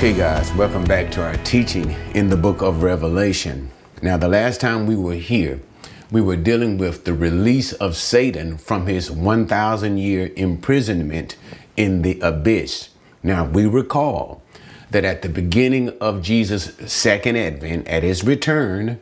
Okay, guys, welcome back to our teaching in the book of Revelation. Now, the last time we were here, we were dealing with the release of Satan from his 1,000 year imprisonment in the abyss. Now, we recall that at the beginning of Jesus' second advent, at his return,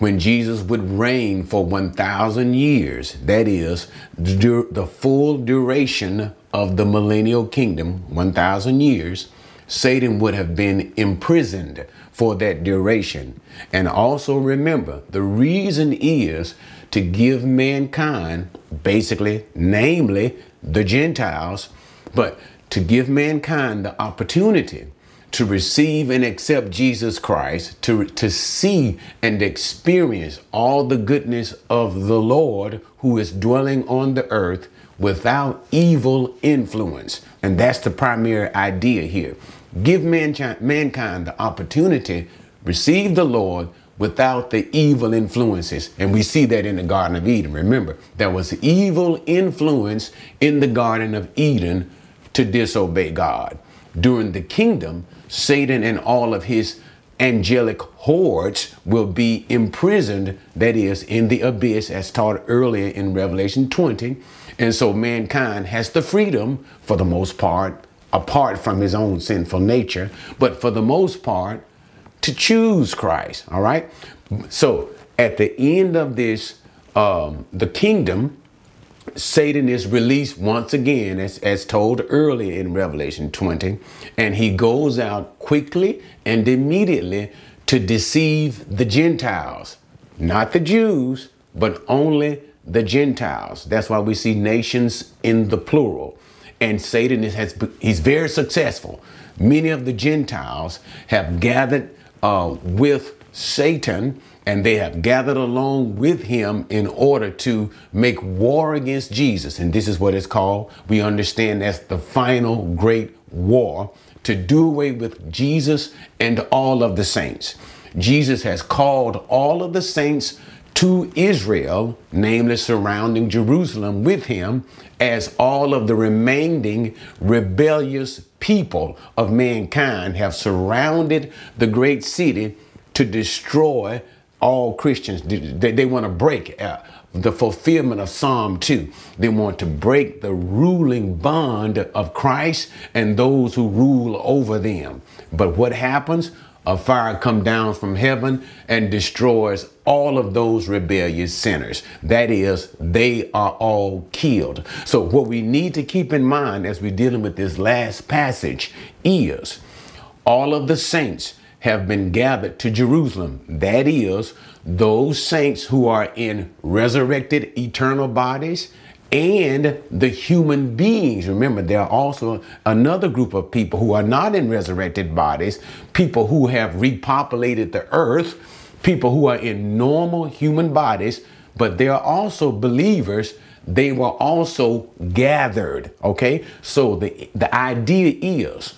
when Jesus would reign for 1,000 years, that is, the full duration of the millennial kingdom, 1,000 years, Satan would have been imprisoned for that duration. And also remember, the reason is to give mankind, basically, namely the Gentiles, but to give mankind the opportunity to receive and accept Jesus Christ, to, to see and experience all the goodness of the Lord who is dwelling on the earth without evil influence. And that's the primary idea here. Give mankind, the opportunity, receive the Lord without the evil influences. And we see that in the Garden of Eden. Remember, there was evil influence in the Garden of Eden to disobey God. During the kingdom, Satan and all of his angelic hordes will be imprisoned, that is, in the abyss, as taught earlier in Revelation 20. And so mankind has the freedom, for the most part, apart from his own sinful nature, but for the most part, to choose Christ. All right. So at the end of this, um, the kingdom, Satan is released once again, as, as told earlier in Revelation 20, and he goes out quickly and immediately to deceive the Gentiles, not the Jews, but only the Gentiles. That's why we see nations in the plural and Satan is, has he's very successful. Many of the Gentiles have gathered uh, with Satan and they have gathered along with him in order to make war against Jesus. And this is what it's called. We understand that's the final great war to do away with Jesus and all of the saints. Jesus has called all of the saints to Israel, namely surrounding Jerusalem with him, as all of the remaining rebellious people of mankind have surrounded the great city to destroy all Christians. They, they want to break uh, the fulfillment of Psalm 2. They want to break the ruling bond of Christ and those who rule over them. But what happens? A fire come down from heaven and destroys all of those rebellious sinners. That is, they are all killed. So, what we need to keep in mind as we're dealing with this last passage is all of the saints have been gathered to Jerusalem. That is, those saints who are in resurrected eternal bodies and the human beings. Remember, there are also another group of people who are not in resurrected bodies, people who have repopulated the earth, people who are in normal human bodies, but there are also believers. They were also gathered. Okay, so the, the idea is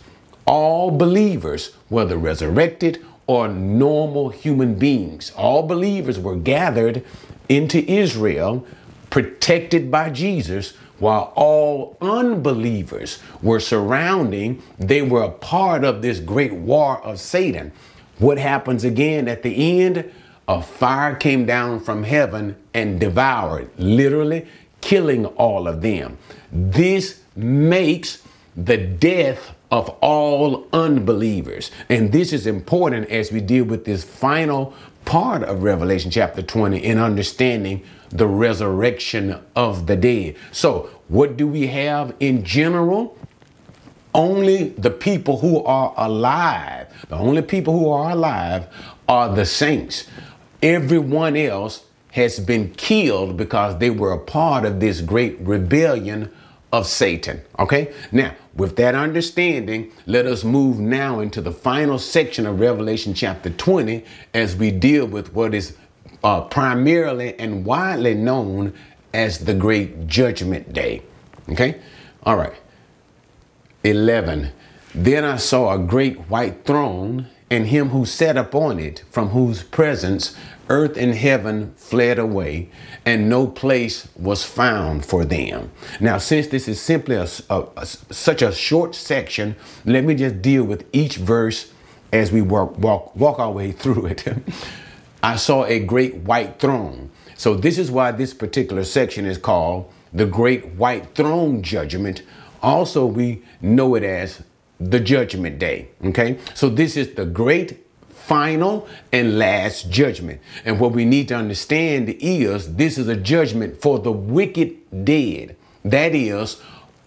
all believers, whether resurrected or normal human beings, all believers were gathered into Israel protected by Jesus, while all unbelievers were surrounding, they were a part of this great war of Satan. What happens again at the end? A fire came down from heaven and devoured, literally killing all of them. This makes the death of all unbelievers. And this is important as we deal with this final part of Revelation chapter 20 in understanding the resurrection of the dead. So, what do we have in general? Only the people who are alive, the only people who are alive are the saints. Everyone else has been killed because they were a part of this great rebellion of Satan. Okay? Now, with that understanding, let us move now into the final section of Revelation chapter 20 as we deal with what is uh, primarily and widely known as the Great Judgment Day. Okay? All right. 11. Then I saw a great white throne and him who sat upon it, from whose presence earth and heaven fled away, and no place was found for them. Now, since this is simply a, a, a, such a short section, let me just deal with each verse as we walk, walk, walk our way through it. I saw a great white throne. So, this is why this particular section is called the Great White Throne Judgment. Also, we know it as the Judgment Day. Okay, so this is the great final and last judgment. And what we need to understand is this is a judgment for the wicked dead. That is,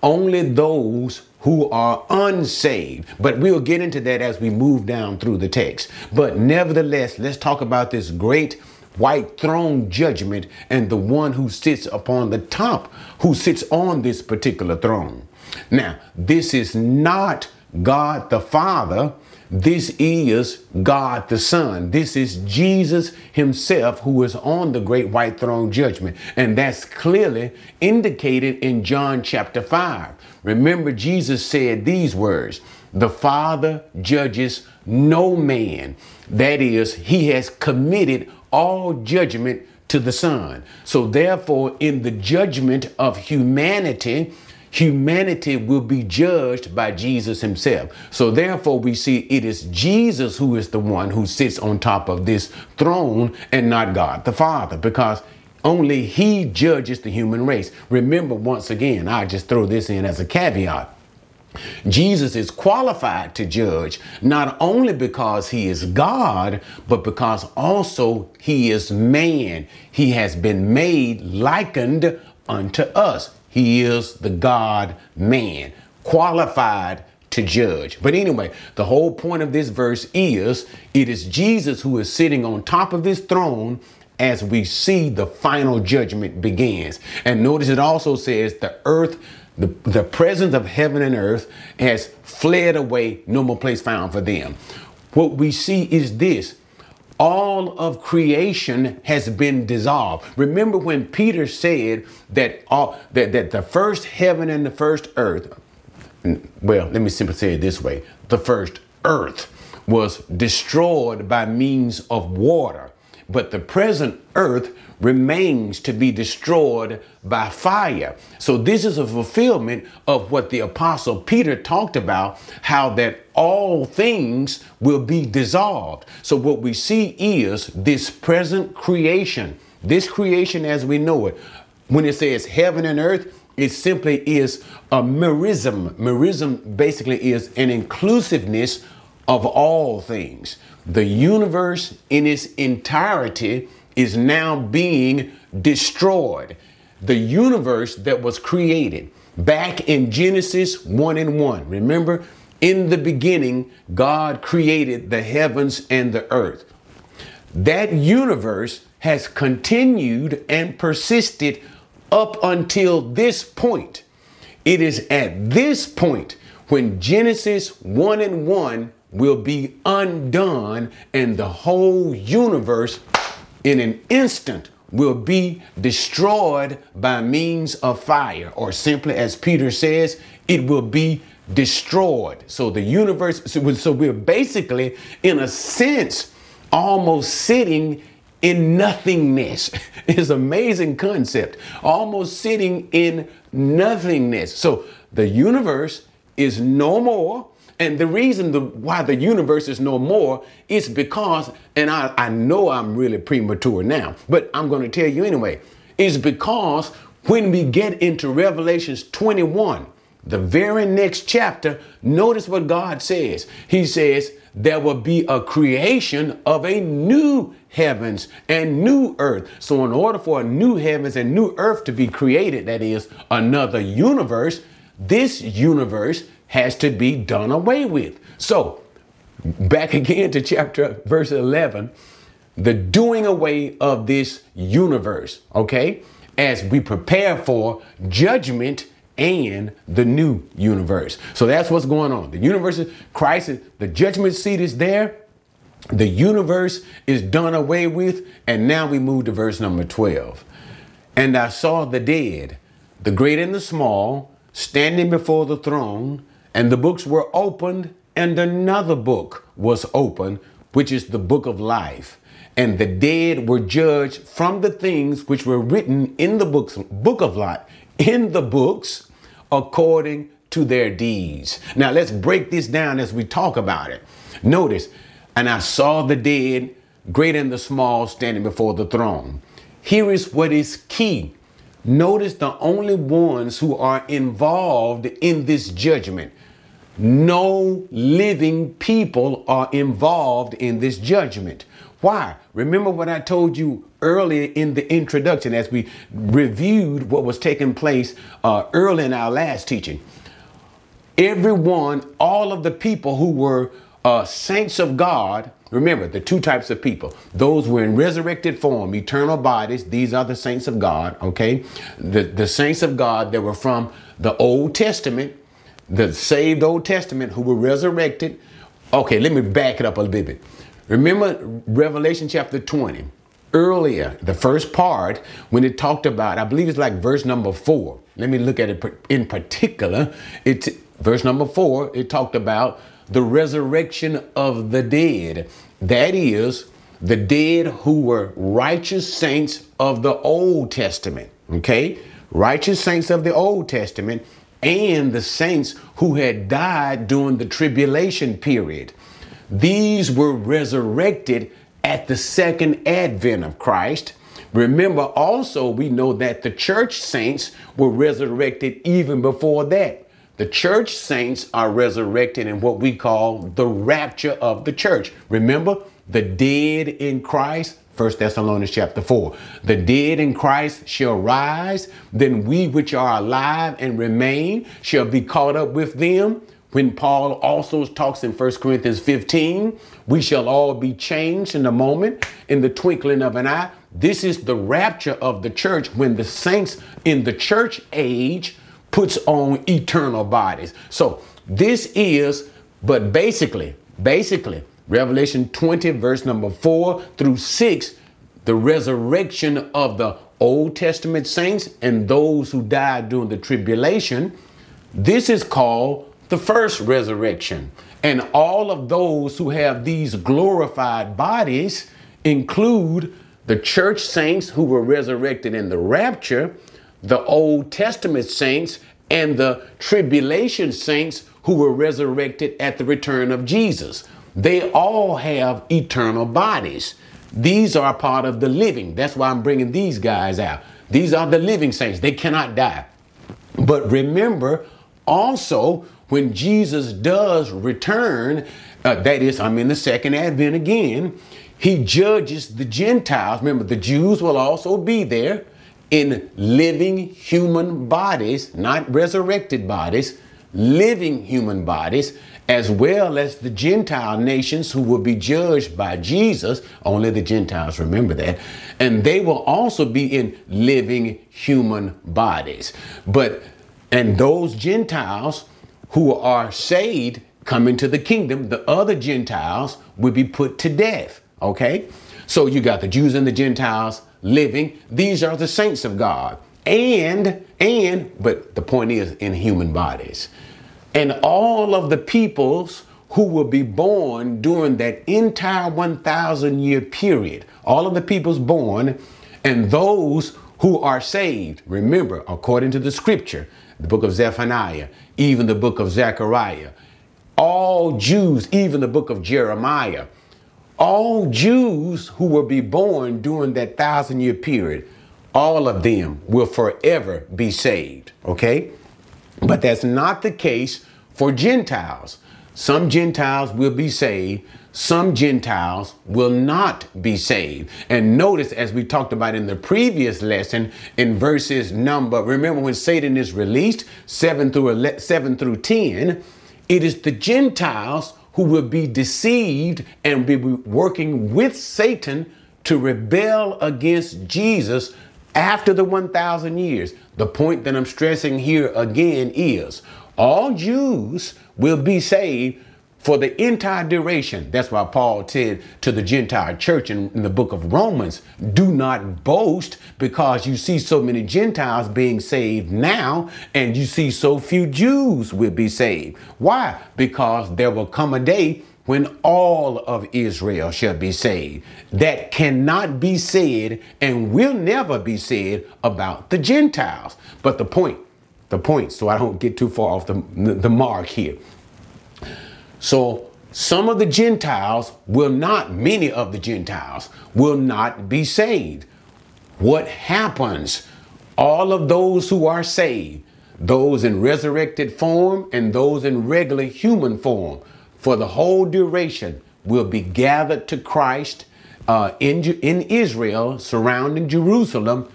only those who are unsaved. But we'll get into that as we move down through the text. But nevertheless, let's talk about this great white throne judgment and the one who sits upon the top, who sits on this particular throne. Now, this is not God the Father. This is God the Son. This is Jesus Himself who is on the great white throne judgment. And that's clearly indicated in John chapter 5. Remember, Jesus said these words The Father judges no man. That is, He has committed all judgment to the Son. So, therefore, in the judgment of humanity, humanity will be judged by Jesus himself. So therefore we see it is Jesus who is the one who sits on top of this throne and not God the Father because only he judges the human race. Remember once again, I just throw this in as a caveat. Jesus is qualified to judge not only because he is God, but because also he is man. He has been made likened unto us. He is the God man, qualified to judge. But anyway, the whole point of this verse is it is Jesus who is sitting on top of this throne as we see the final judgment begins. And notice it also says the earth, the, the presence of heaven and earth has fled away, no more place found for them. What we see is this all of creation has been dissolved. Remember when Peter said that all that, that the first heaven and the first earth, well, let me simply say it this way: the first earth was destroyed by means of water, but the present earth remains to be destroyed by fire. So this is a fulfillment of what the apostle Peter talked about, how that all things will be dissolved. So what we see is this present creation, this creation as we know it. When it says heaven and earth, it simply is a merism. Merism basically is an inclusiveness of all things. The universe in its entirety is now being destroyed. The universe that was created back in Genesis 1 and 1. Remember, in the beginning, God created the heavens and the earth. That universe has continued and persisted up until this point. It is at this point when Genesis 1 and 1 will be undone and the whole universe in an instant will be destroyed by means of fire, or simply as Peter says, it will be destroyed. So the universe, so we're basically, in a sense, almost sitting in nothingness. It's amazing concept. Almost sitting in nothingness. So the universe is no more and the reason the, why the universe is no more is because, and I, I know I'm really premature now, but I'm going to tell you anyway, is because when we get into Revelations 21, the very next chapter, notice what God says. He says, there will be a creation of a new heavens and new earth. So, in order for a new heavens and new earth to be created, that is another universe, this universe has to be done away with. So, back again to chapter verse 11, the doing away of this universe, okay? As we prepare for judgment and the new universe. So that's what's going on. The universe is Christ, the judgment seat is there. The universe is done away with. And now we move to verse number 12. And I saw the dead, the great and the small, standing before the throne and the books were opened, and another book was opened, which is the book of life. And the dead were judged from the things which were written in the books, book of life, in the books according to their deeds. Now let's break this down as we talk about it. Notice, and I saw the dead, great and the small, standing before the throne. Here is what is key. Notice the only ones who are involved in this judgment. No living people are involved in this judgment. Why? Remember what I told you earlier in the introduction as we reviewed what was taking place uh, early in our last teaching everyone, all of the people who were uh, saints of God, remember the two types of people those were in resurrected form, eternal bodies. These are the saints of God, okay? The, the saints of God that were from the Old Testament, the saved Old Testament who were resurrected. Okay, let me back it up a little bit. Remember Revelation chapter 20 earlier, the first part, when it talked about, I believe it's like verse number four. Let me look at it in particular. It's verse number four, it talked about the resurrection of the dead. That is, the dead who were righteous saints of the Old Testament. Okay? Righteous saints of the Old Testament and the saints who had died during the tribulation period. These were resurrected at the second advent of Christ. Remember also, we know that the church saints were resurrected even before that. The church saints are resurrected in what we call the rapture of the church. Remember, the dead in Christ, 1 Thessalonians chapter 4. The dead in Christ shall rise, then we which are alive and remain shall be caught up with them. When Paul also talks in 1 Corinthians 15, we shall all be changed in a moment, in the twinkling of an eye. This is the rapture of the church when the saints in the church age puts on eternal bodies. So this is, but basically, basically, Revelation 20, verse number 4 through 6, the resurrection of the Old Testament saints and those who died during the tribulation. This is called the first resurrection. And all of those who have these glorified bodies include the church saints who were resurrected in the rapture the Old Testament saints and the tribulation saints who were resurrected at the return of Jesus. They all have eternal bodies. These are part of the living. That's why I'm bringing these guys out. These are the living saints. They cannot die. But remember also, when Jesus does return, uh, that is, I'm in the second advent again, he judges the Gentiles. Remember, the Jews will also be there in living human bodies, not resurrected bodies, living human bodies, as well as the Gentile nations who will be judged by Jesus. Only the Gentiles remember that. And they will also be in living human bodies. But, and those Gentiles who are saved come into the kingdom, the other Gentiles will be put to death. Okay? So you got the Jews and the Gentiles living. These are the saints of God. And, and, but the point is in human bodies. And all of the peoples who will be born during that entire 1,000 year period, all of the peoples born, and those who are saved. Remember, according to the scripture, the book of Zephaniah, even the book of Zechariah, all Jews, even the book of Jeremiah, all Jews who will be born during that thousand year period, all of them will forever be saved. Okay? But that's not the case for Gentiles. Some Gentiles will be saved, some Gentiles will not be saved. And notice, as we talked about in the previous lesson, in verses number, remember when Satan is released, 7 through 11, 7 through 10, it is the Gentiles who will be deceived and be working with Satan to rebel against Jesus after the 1,000 years. The point that I'm stressing here again is all Jews will be saved for the entire duration. That's why Paul said to the Gentile church in, in, the book of Romans, do not boast because you see so many Gentiles being saved now and you see so few Jews will be saved. Why? Because there will come a day when all of Israel shall be saved. That cannot be said and will never be said about the Gentiles. But the point, the point, so I don't get too far off the, the mark here so some of the Gentiles will not, many of the Gentiles will not be saved. What happens? All of those who are saved, those in resurrected form and those in regular human form, for the whole duration will be gathered to Christ uh, in, in Israel, surrounding Jerusalem,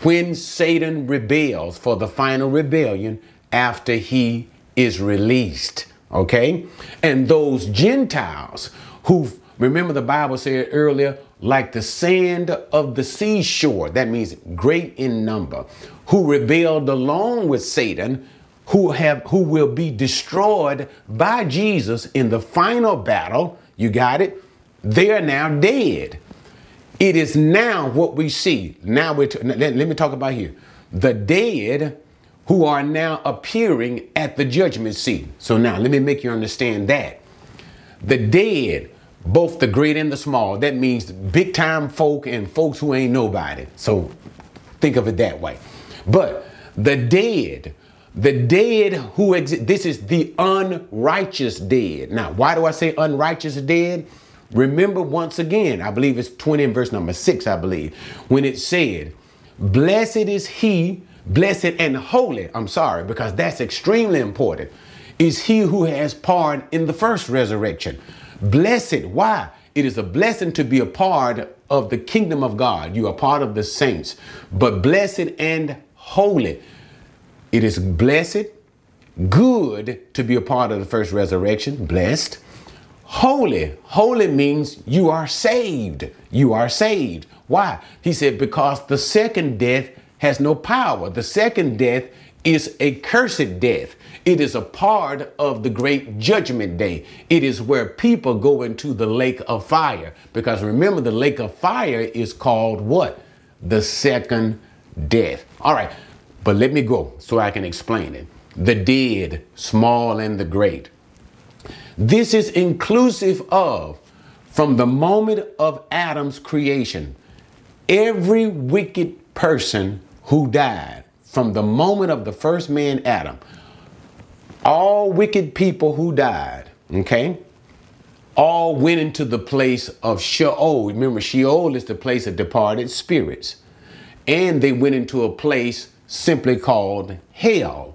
when Satan rebels for the final rebellion after he is released. Okay? And those Gentiles who, remember the Bible said earlier, like the sand of the seashore, that means great in number, who rebelled along with Satan, who have who will be destroyed by Jesus in the final battle. You got it? They are now dead. It is now what we see. Now we t- let, let me talk about here. The dead who are now appearing at the judgment seat. So now let me make you understand that. The dead, both the great and the small, that means big time folk and folks who ain't nobody. So think of it that way. But the dead, the dead who exist, this is the unrighteous dead. Now, why do I say unrighteous dead? Remember once again, I believe it's 20 in verse number six, I believe, when it said, Blessed is he blessed and holy, I'm sorry, because that's extremely important, is he who has part in the first resurrection. Blessed, why? It is a blessing to be a part of the kingdom of God. You are part of the saints, but blessed and holy. It is blessed, good to be a part of the first resurrection, blessed. Holy, holy means you are saved. You are saved. Why? He said, because the second death has no power. The second death is a cursed death. It is a part of the great judgment day. It is where people go into the lake of fire. Because remember, the lake of fire is called what? The second death. All right, but let me go so I can explain it. The dead, small and the great. This is inclusive of from the moment of Adam's creation. Every wicked person who died from the moment of the first man, Adam. All wicked people who died, okay, all went into the place of Sheol. Remember, Sheol is the place of departed spirits. And they went into a place simply called hell.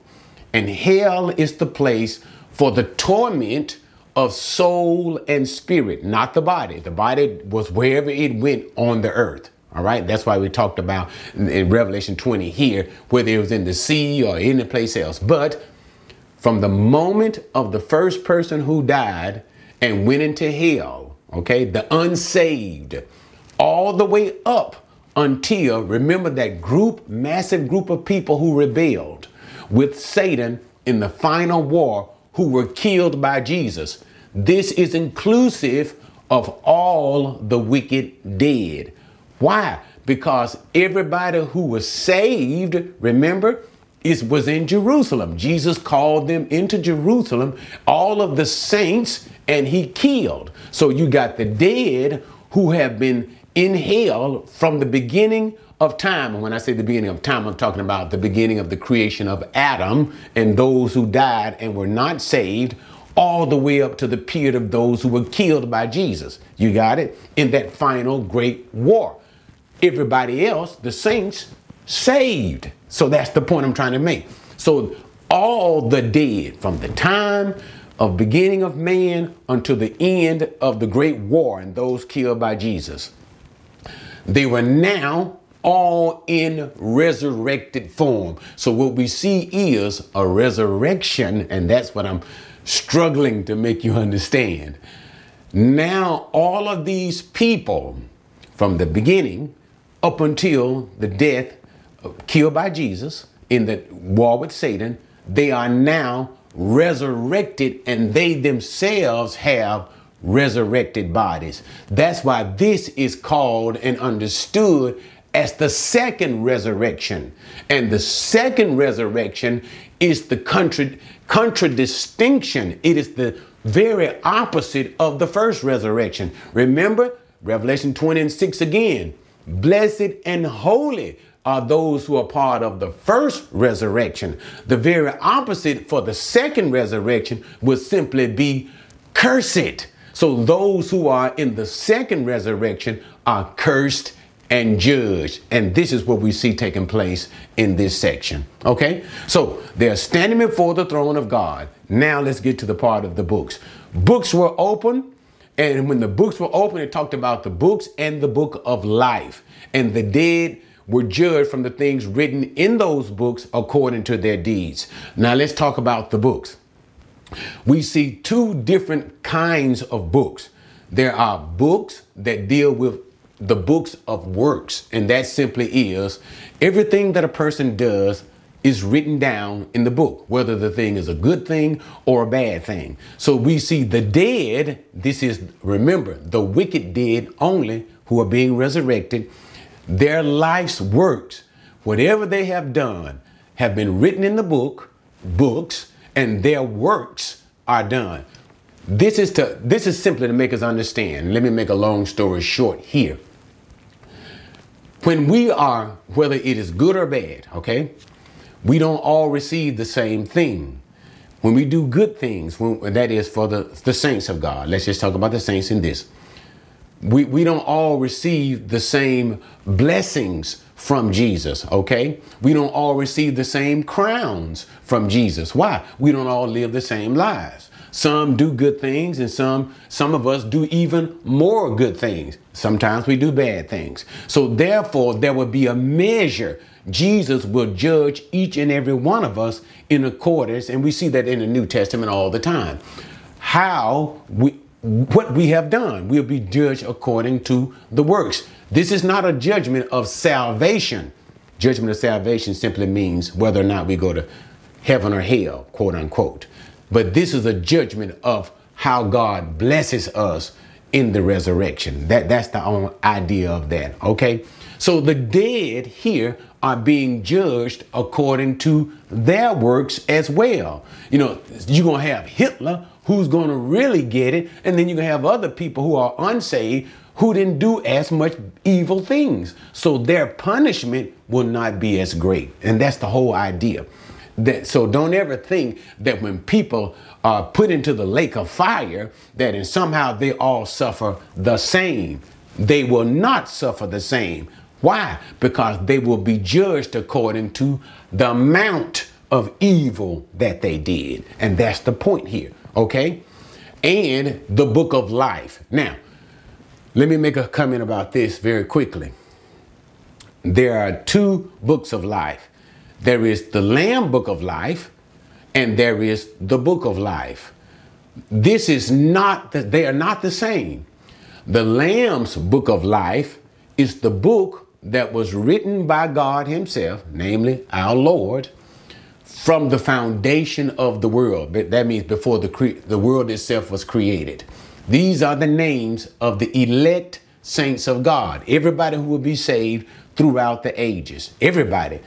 And hell is the place for the torment of soul and spirit, not the body. The body was wherever it went on the earth. All right, that's why we talked about in Revelation 20 here, whether it was in the sea or any place else. But from the moment of the first person who died and went into hell, okay, the unsaved, all the way up until, remember that group, massive group of people who rebelled with Satan in the final war who were killed by Jesus. This is inclusive of all the wicked dead. Why? Because everybody who was saved, remember, is was in Jerusalem. Jesus called them into Jerusalem, all of the saints, and he killed. So you got the dead who have been in hell from the beginning of time. And when I say the beginning of time, I'm talking about the beginning of the creation of Adam and those who died and were not saved, all the way up to the period of those who were killed by Jesus. You got it? In that final great war everybody else, the saints, saved. So that's the point I'm trying to make. So all the dead from the time of beginning of man until the end of the great war and those killed by Jesus. They were now all in resurrected form. So what we see is a resurrection, and that's what I'm struggling to make you understand. Now, all of these people from the beginning up until the death, killed by Jesus in the war with Satan, they are now resurrected and they themselves have resurrected bodies. That's why this is called and understood as the second resurrection. And the second resurrection is the contra- contradistinction. It is the very opposite of the first resurrection. Remember, Revelation 20 and 6 again. Blessed and holy are those who are part of the first resurrection. The very opposite for the second resurrection would simply be cursed. So those who are in the second resurrection are cursed and judged. And this is what we see taking place in this section. Okay? So they're standing before the throne of God. Now let's get to the part of the books. Books were open. And when the books were open, it talked about the books and the book of life. And the dead were judged from the things written in those books according to their deeds. Now let's talk about the books. We see two different kinds of books. There are books that deal with the books of works, and that simply is everything that a person does is written down in the book, whether the thing is a good thing or a bad thing. So we see the dead, this is, remember, the wicked dead only who are being resurrected their life's works, whatever they have done, have been written in the book, books, and their works are done. This is to this is simply to make us understand. Let me make a long story short here. When we are, whether it is good or bad, okay, we don't all receive the same thing. When we do good things, when, that is for the, the saints of God. Let's just talk about the saints in this we, we don't all receive the same blessings from Jesus, okay? We don't all receive the same crowns from Jesus. Why? We don't all live the same lives. Some do good things and some some of us do even more good things. Sometimes we do bad things. So therefore there will be a measure. Jesus will judge each and every one of us in accordance and we see that in the New Testament all the time. How we what we have done. We'll be judged according to the works. This is not a judgment of salvation. Judgment of salvation simply means whether or not we go to heaven or hell, quote unquote. But this is a judgment of how God blesses us in the resurrection. That, that's the only idea of that, okay? So the dead here are being judged according to their works as well. You know, you're going to have Hitler who's going to really get it. And then you can have other people who are unsaved who didn't do as much evil things. So their punishment will not be as great. And that's the whole idea. That, so don't ever think that when people are put into the lake of fire, that and somehow they all suffer the same. They will not suffer the same. Why? Because they will be judged according to the amount of evil that they did. And that's the point here okay? And the book of life. Now, let me make a comment about this very quickly. There are two books of life there is the Lamb book of life, and there is the book of life. This is not that they are not the same. The Lamb's book of life is the book that was written by God Himself, namely our Lord, from the foundation of the world. That means before the, cre- the world itself was created. These are the names of the elect saints of God. Everybody who will be saved throughout the ages. Everybody.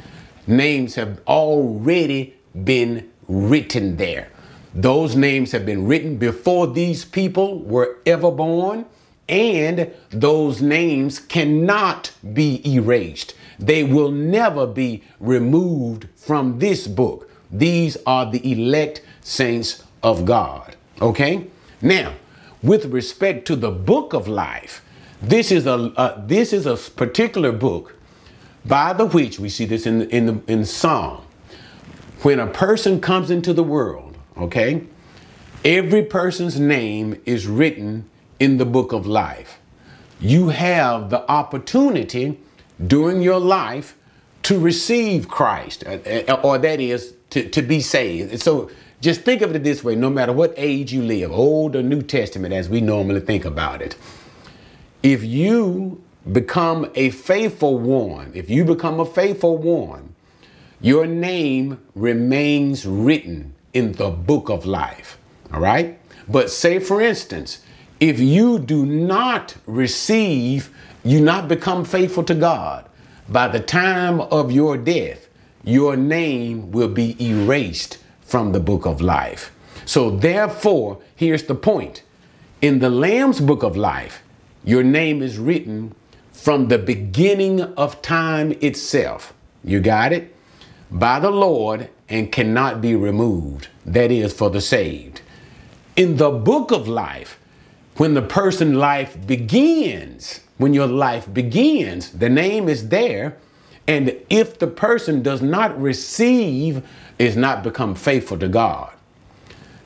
Names have already been written there. Those names have been written before these people were ever born, and those names cannot be erased. They will never be removed from this book. These are the elect saints of God. Okay? Now, with respect to the book of life, this is a uh, this is a particular book by the which we see this in in the in Psalm. When a person comes into the world, okay, every person's name is written in the book of life. You have the opportunity during your life to receive Christ, uh, uh, or that is to, to be saved. So just think of it this way no matter what age you live, Old or New Testament, as we normally think about it, if you become a faithful one, if you become a faithful one, your name remains written in the book of life. All right? But say, for instance, if you do not receive, you not become faithful to God, by the time of your death, your name will be erased from the book of life. So, therefore, here's the point in the Lamb's book of life, your name is written from the beginning of time itself. You got it? By the Lord and cannot be removed. That is for the saved. In the book of life, when the person life begins, when your life begins, the name is there. And if the person does not receive, is not become faithful to God,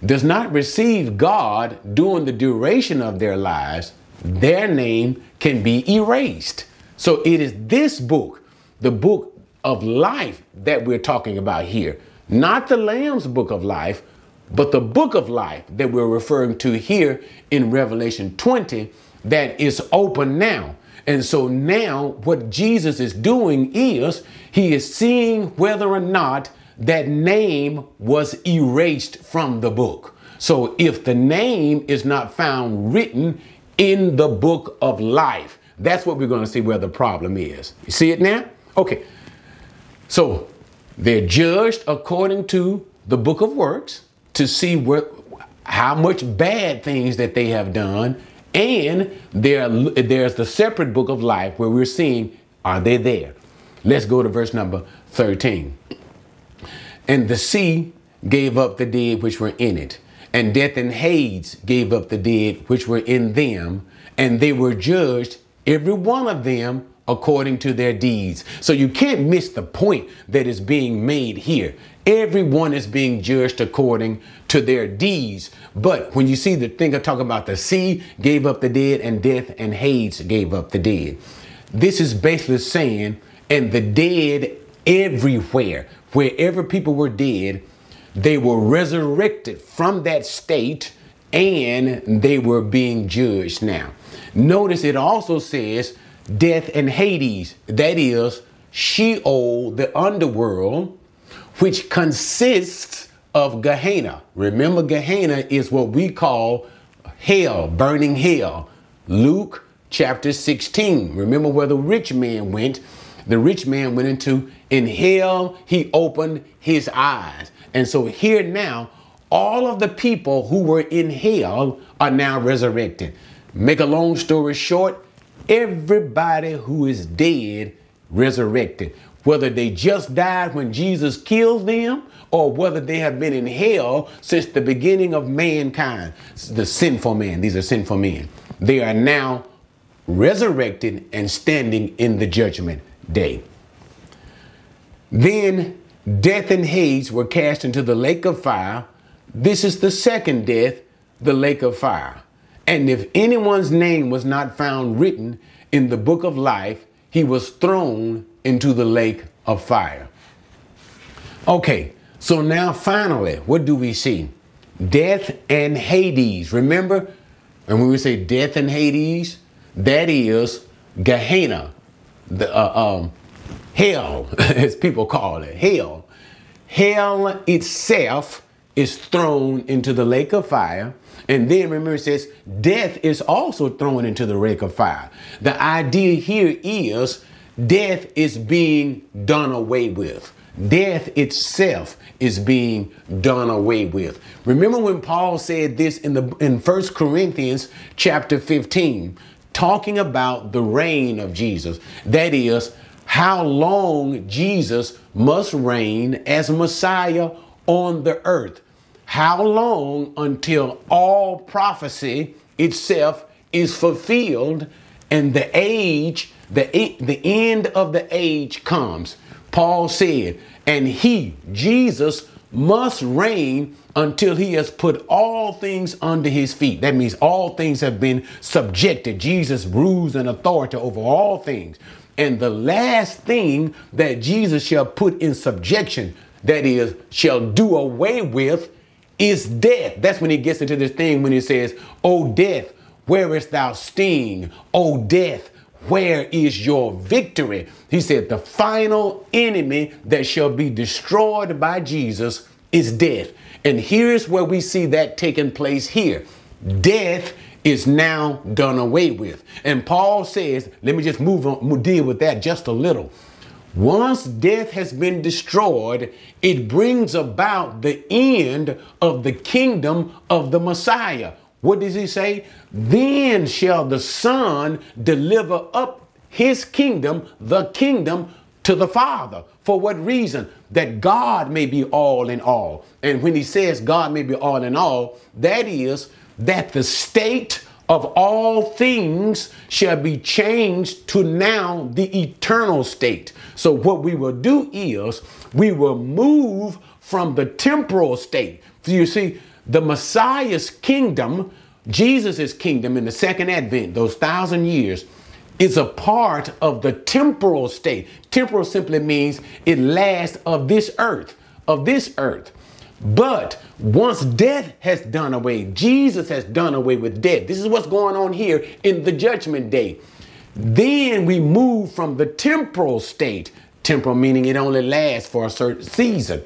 does not receive God during the duration of their lives, their name can be erased. So it is this book, the book of life, that we're talking about here. Not the Lamb's book of life, but the book of life that we're referring to here in Revelation 20 that is open now. And so now what Jesus is doing is he is seeing whether or not that name was erased from the book. So if the name is not found written in the book of life, that's what we're going to see where the problem is. You see it now? Okay. So they're judged according to the book of works to see where, how much bad things that they have done. And there, there's the separate book of life where we're seeing, are they there? Let's go to verse number 13. And the sea gave up the dead which were in it, and death and Hades gave up the dead which were in them, and they were judged, every one of them, according to their deeds. So you can't miss the point that is being made here. Everyone is being judged according to their deeds. But when you see the thing of talking about the sea gave up the dead and death and Hades gave up the dead, this is basically saying, and the dead everywhere, wherever people were dead, they were resurrected from that state and they were being judged now. Notice it also says death and Hades, that is Sheol, the underworld, which consists of Gehenna. Remember, Gehenna is what we call hell, burning hell. Luke chapter 16. Remember where the rich man went? The rich man went into in hell, he opened his eyes. And so here now, all of the people who were in hell are now resurrected. Make a long story short, everybody who is dead resurrected. Whether they just died when Jesus killed them or whether they have been in hell since the beginning of mankind, the sinful man, these are sinful men, they are now resurrected and standing in the judgment day. Then death and Hades were cast into the lake of fire. This is the second death, the lake of fire. And if anyone's name was not found written in the book of life, he was thrown into the lake of fire. Okay, so now finally, what do we see? Death and Hades. Remember, and when we say death and Hades, that is Gehenna, the uh, um, hell, as people call it, hell. Hell itself is thrown into the lake of fire. And then remember, it says death is also thrown into the lake of fire. The idea here is death is being done away with. Death itself is being done away with. Remember when Paul said this in the in First Corinthians chapter 15, talking about the reign of Jesus. That is how long Jesus must reign as Messiah on the earth. How long until all prophecy itself is fulfilled and the age, the, the end of the age comes. Paul said, and he, Jesus, must reign until he has put all things under his feet. That means all things have been subjected. Jesus rules and authority over all things. And the last thing that Jesus shall put in subjection, that is, shall do away with, is death. That's when he gets into this thing when he says, O death, where is thou sting? O death, where is your victory? He said, the final enemy that shall be destroyed by Jesus is death. And here's where we see that taking place here. Death is now done away with. And Paul says, let me just move on, deal with that just a little. Once death has been destroyed, it brings about the end of the kingdom of the Messiah. What does he say? Then shall the Son deliver up his kingdom, the kingdom, to the Father. For what reason? That God may be all in all. And when he says God may be all in all, that is that the state of all things shall be changed to now the eternal state. So, what we will do is we will move from the temporal state. You see, the Messiah's kingdom, Jesus' kingdom in the second advent, those thousand years, is a part of the temporal state. Temporal simply means it lasts of this earth, of this earth. But once death has done away, Jesus has done away with death. This is what's going on here in the judgment day. Then we move from the temporal state, temporal meaning it only lasts for a certain season.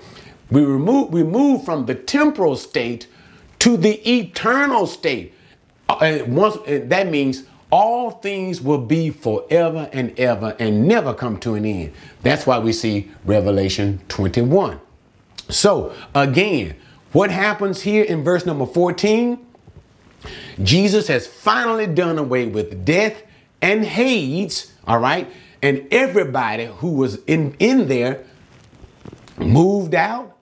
We remove we move from the temporal state to the eternal state. Uh, and once and that means all things will be forever and ever and never come to an end. That's why we see Revelation 21. So, again, what happens here in verse number 14? Jesus has finally done away with death and Hades, all right? And everybody who was in, in there moved out,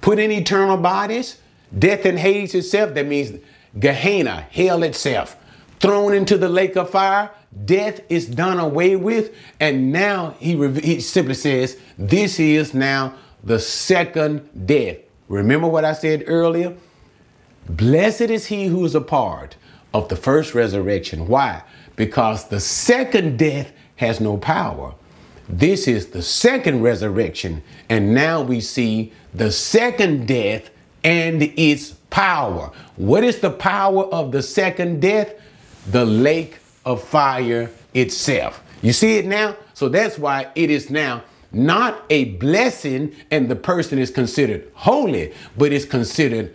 put in eternal bodies, death and Hades itself, that means Gehenna, hell itself, thrown into the lake of fire, death is done away with. And now he, he simply says, This is now the second death. Remember what I said earlier? Blessed is he who is a part of the first resurrection. Why? Because the second death has no power. This is the second resurrection. And now we see the second death and its power. What is the power of the second death? The lake of fire itself. You see it now? So that's why it is now not a blessing and the person is considered holy, but is considered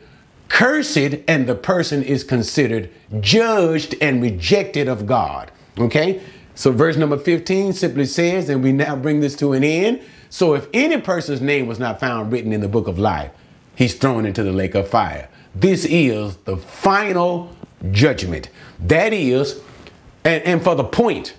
cursed and the person is considered judged and rejected of God. Okay? So verse number 15 simply says, and we now bring this to an end. So if any person's name was not found written in the book of life, he's thrown into the lake of fire. This is the final judgment. That is, and, and for the point,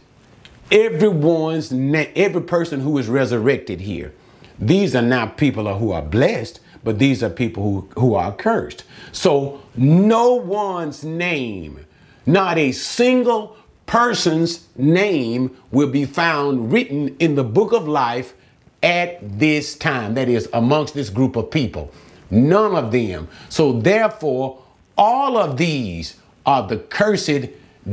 everyone's every person who is resurrected here these are not people who are blessed but these are people who, who are cursed. So no one's name not a single person's name will be found written in the book of life at this time that is amongst this group of people. None of them. So therefore all of these are the cursed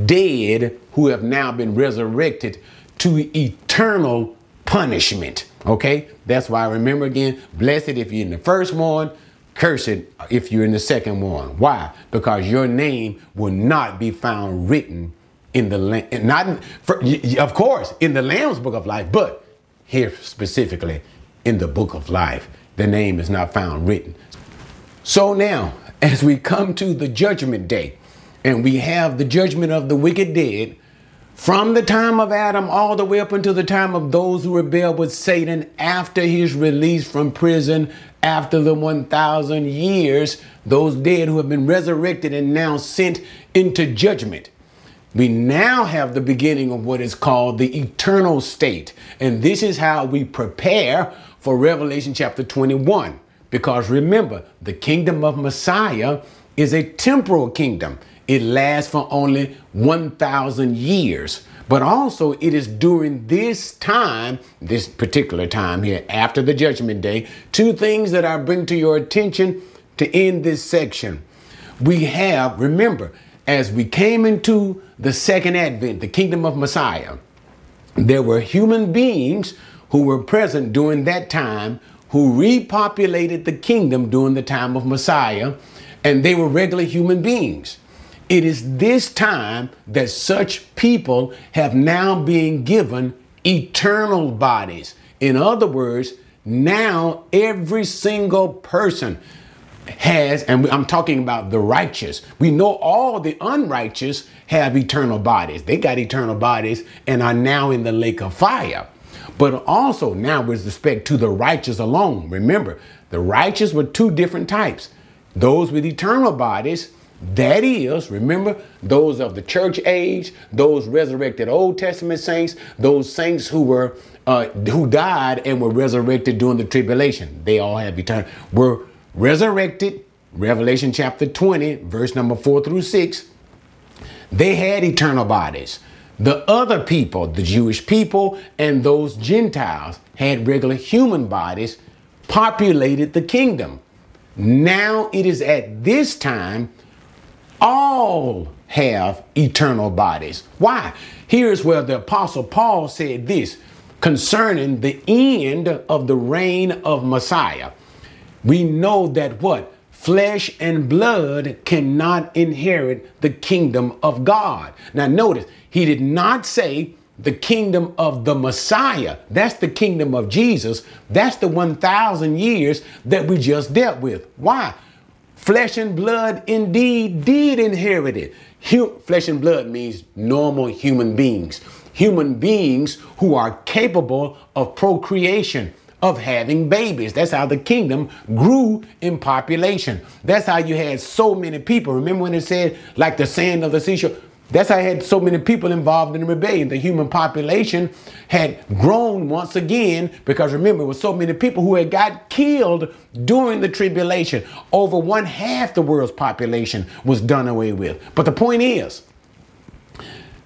dead who have now been resurrected to eternal punishment. Okay? That's why I remember again, blessed if you're in the first one, cursed if you're in the second one. Why? Because your name will not be found written in the not for, of course in the Lamb's book of life, but here specifically in the book of life, the name is not found written. So now, as we come to the judgment day, and we have the judgment of the wicked dead from the time of Adam all the way up until the time of those who rebelled with Satan after his release from prison after the 1,000 years, those dead who have been resurrected and now sent into judgment. We now have the beginning of what is called the eternal state. And this is how we prepare for Revelation chapter 21. Because remember, the kingdom of Messiah is a temporal kingdom. It lasts for only 1,000 years. But also, it is during this time, this particular time here, after the judgment day, two things that I bring to your attention to end this section. We have, remember, as we came into the second advent, the kingdom of Messiah, there were human beings who were present during that time who repopulated the kingdom during the time of Messiah, and they were regular human beings. It is this time that such people have now been given eternal bodies. In other words, now every single person, has, and I'm talking about the righteous. We know all the unrighteous have eternal bodies. They got eternal bodies and are now in the lake of fire. But also now with respect to the righteous alone. Remember, the righteous were two different types. Those with eternal bodies, that is, remember, those of the church age, those resurrected Old Testament saints, those saints who were uh, who died and were resurrected during the tribulation. They all have eternal were resurrected. Revelation chapter 20, verse number 4 through 6. They had eternal bodies. The other people, the Jewish people and those Gentiles, had regular human bodies, populated the kingdom. Now it is at this time all have eternal bodies. Why? Here's where the Apostle Paul said this concerning the end of the reign of Messiah. We know that what? Flesh and blood cannot inherit the kingdom of God. Now, notice, he did not say the kingdom of the Messiah. That's the kingdom of Jesus. That's the 1,000 years that we just dealt with. Why? Flesh and blood indeed did inherit it. flesh and blood means normal human beings. Human beings who are capable of procreation of having babies. That's how the kingdom grew in population. That's how you had so many people. Remember when it said, like the sand of the seashore? That's how I had so many people involved in the rebellion. The human population had grown once again because remember, it was so many people who had got killed during the tribulation. Over one half the world's population was done away with. But the point is,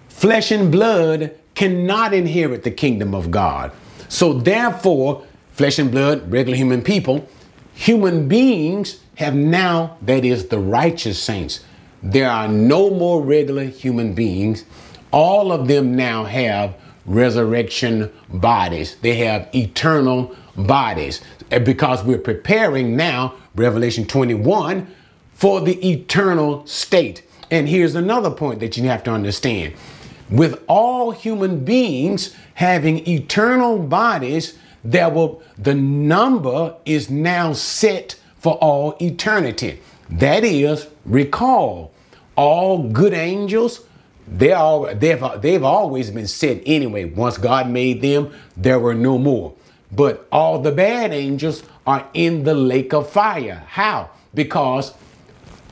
flesh and blood cannot inherit the kingdom of God. So therefore, flesh and blood, regular human people, human beings have now, that is, the righteous saints. There are no more regular human beings. All of them now have resurrection bodies, they have eternal bodies. Because we're preparing now, Revelation 21, for the eternal state. And here's another point that you have to understand. With all human beings having eternal bodies, there will the number is now set for all eternity. That is, recall, all good angels, they all they've they've always been set anyway. Once God made them, there were no more. But all the bad angels are in the lake of fire. How? Because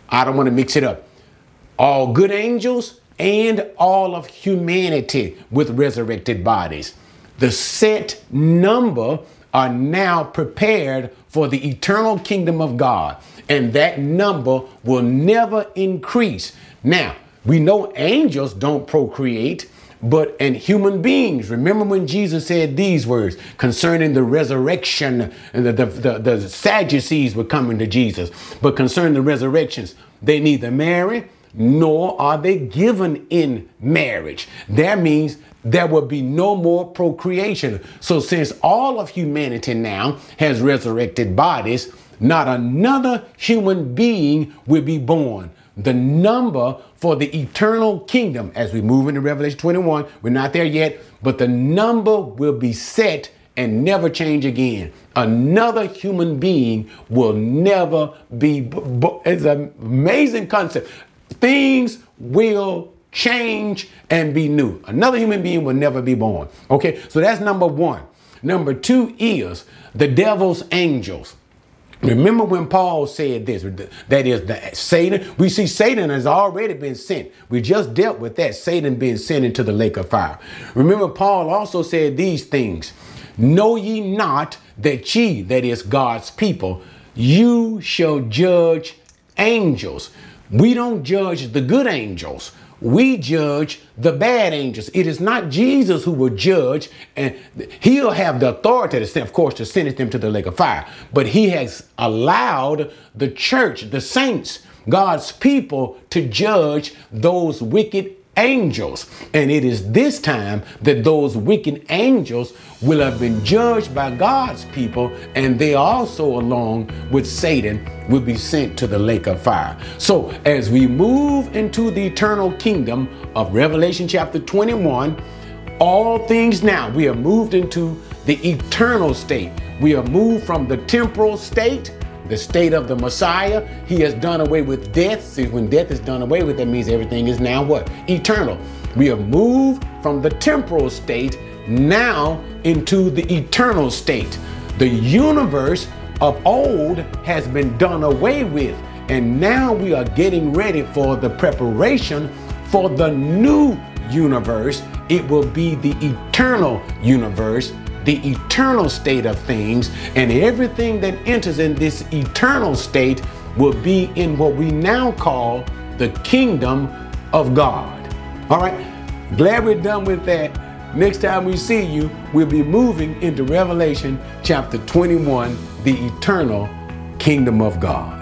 I don't want to mix it up. All good angels and all of humanity with resurrected bodies. The set number are now prepared for the eternal kingdom of God, and that number will never increase. Now, we know angels don't procreate, but and human beings. Remember when Jesus said these words concerning the resurrection, and the, the, the, the Sadducees were coming to Jesus, but concerning the resurrections, they neither marry nor are they given in marriage. That means there will be no more procreation. So, since all of humanity now has resurrected bodies, not another human being will be born. The number for the eternal kingdom, as we move into Revelation 21, we're not there yet, but the number will be set and never change again. Another human being will never be. It's an amazing concept. Things will change and be new. Another human being will never be born. Okay, so that's number one. Number two is the devil's angels. Remember when Paul said this, that is the Satan. We see Satan has already been sent. We just dealt with that, Satan being sent into the lake of fire. Remember, Paul also said these things Know ye not that ye, that is God's people, you shall judge angels. We don't judge the good angels. We judge the bad angels. It is not Jesus who will judge, and he'll have the authority, to, of course, to send them to the lake of fire. But he has allowed the church, the saints, God's people, to judge those wicked angels. And it is this time that those wicked angels will have been judged by God's people, and they also, along with Satan, will be sent to the lake of fire. So, as we move into the eternal kingdom of Revelation chapter 21, all things now, we are moved into the eternal state. We are moved from the temporal state the state of the Messiah. He has done away with death. See, when death is done away with, that means everything is now what? Eternal. We have moved from the temporal state now into the eternal state. The universe of old has been done away with, and now we are getting ready for the preparation for the new universe. It will be the eternal universe, the eternal state of things, and everything that enters in this eternal state will be in what we now call the kingdom of God. All right, glad we're done with that. Next time we see you, we'll be moving into Revelation chapter 21, the eternal kingdom of God.